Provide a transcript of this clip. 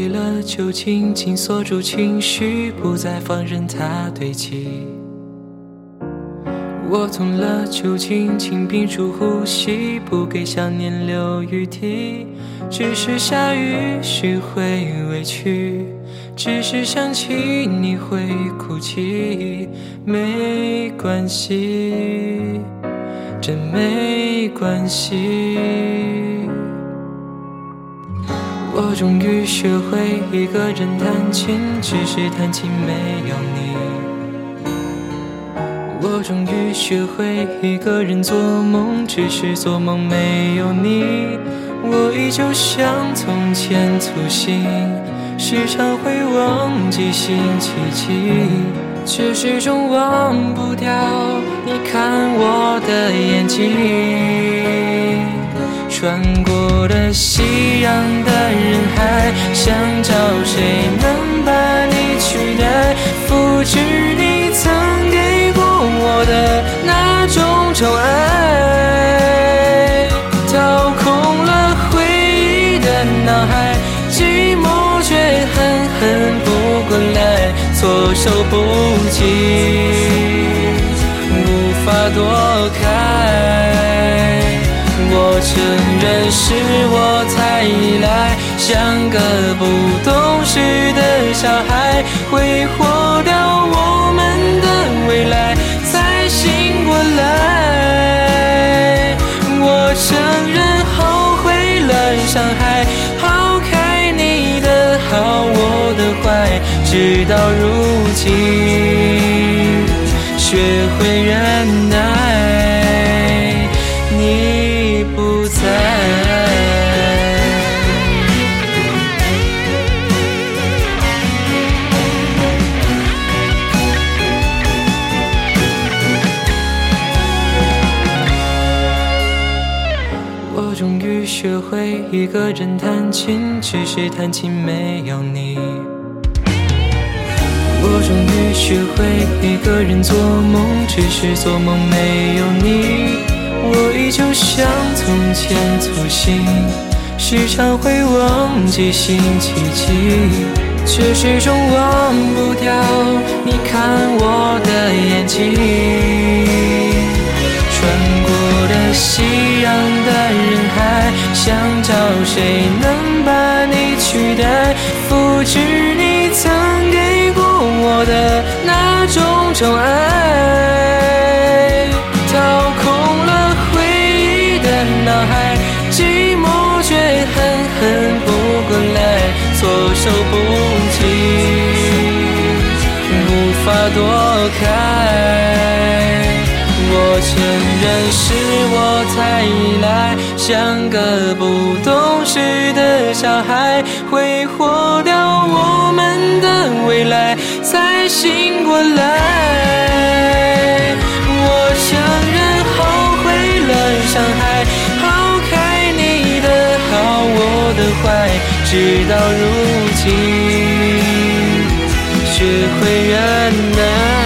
离了就紧，紧锁住情绪，不再放任它堆积。我痛了旧情，请屏住呼吸，不给想念留余地。只是下雨时会委屈，只是想起你会哭泣。没关系，真没关系。我终于学会一个人弹琴，只是弹琴没有你。我终于学会一个人做梦，只是做梦没有你。我依旧像从前粗心，时常会忘记星期几，却始终忘不掉你看我的眼睛。穿过了夕阳的人海，想找谁能把你取代，复制你曾给过我的那种宠爱。掏空了回忆的脑海，寂寞却狠狠扑过来，措手不及，无法躲开。我承认是我太，像个不懂事的小孩，挥霍掉我们的未来，才醒过来。我承认后悔了，伤害，抛开你的好，我的坏，直到如学会一个人弹琴，只是弹琴没有你。我终于学会一个人做梦，只是做梦没有你。我依旧像从前粗心，时常会忘记星期几，却始终忘不掉你看我的眼睛。穿过了夕宠爱。掏空了回忆的脑海，寂寞却狠狠扑过来，措手不及，无法躲开。我承认是我太依赖，像个不懂事的小孩，挥霍掉我们的未来，才醒过来。的坏，直到如今，学会忍耐。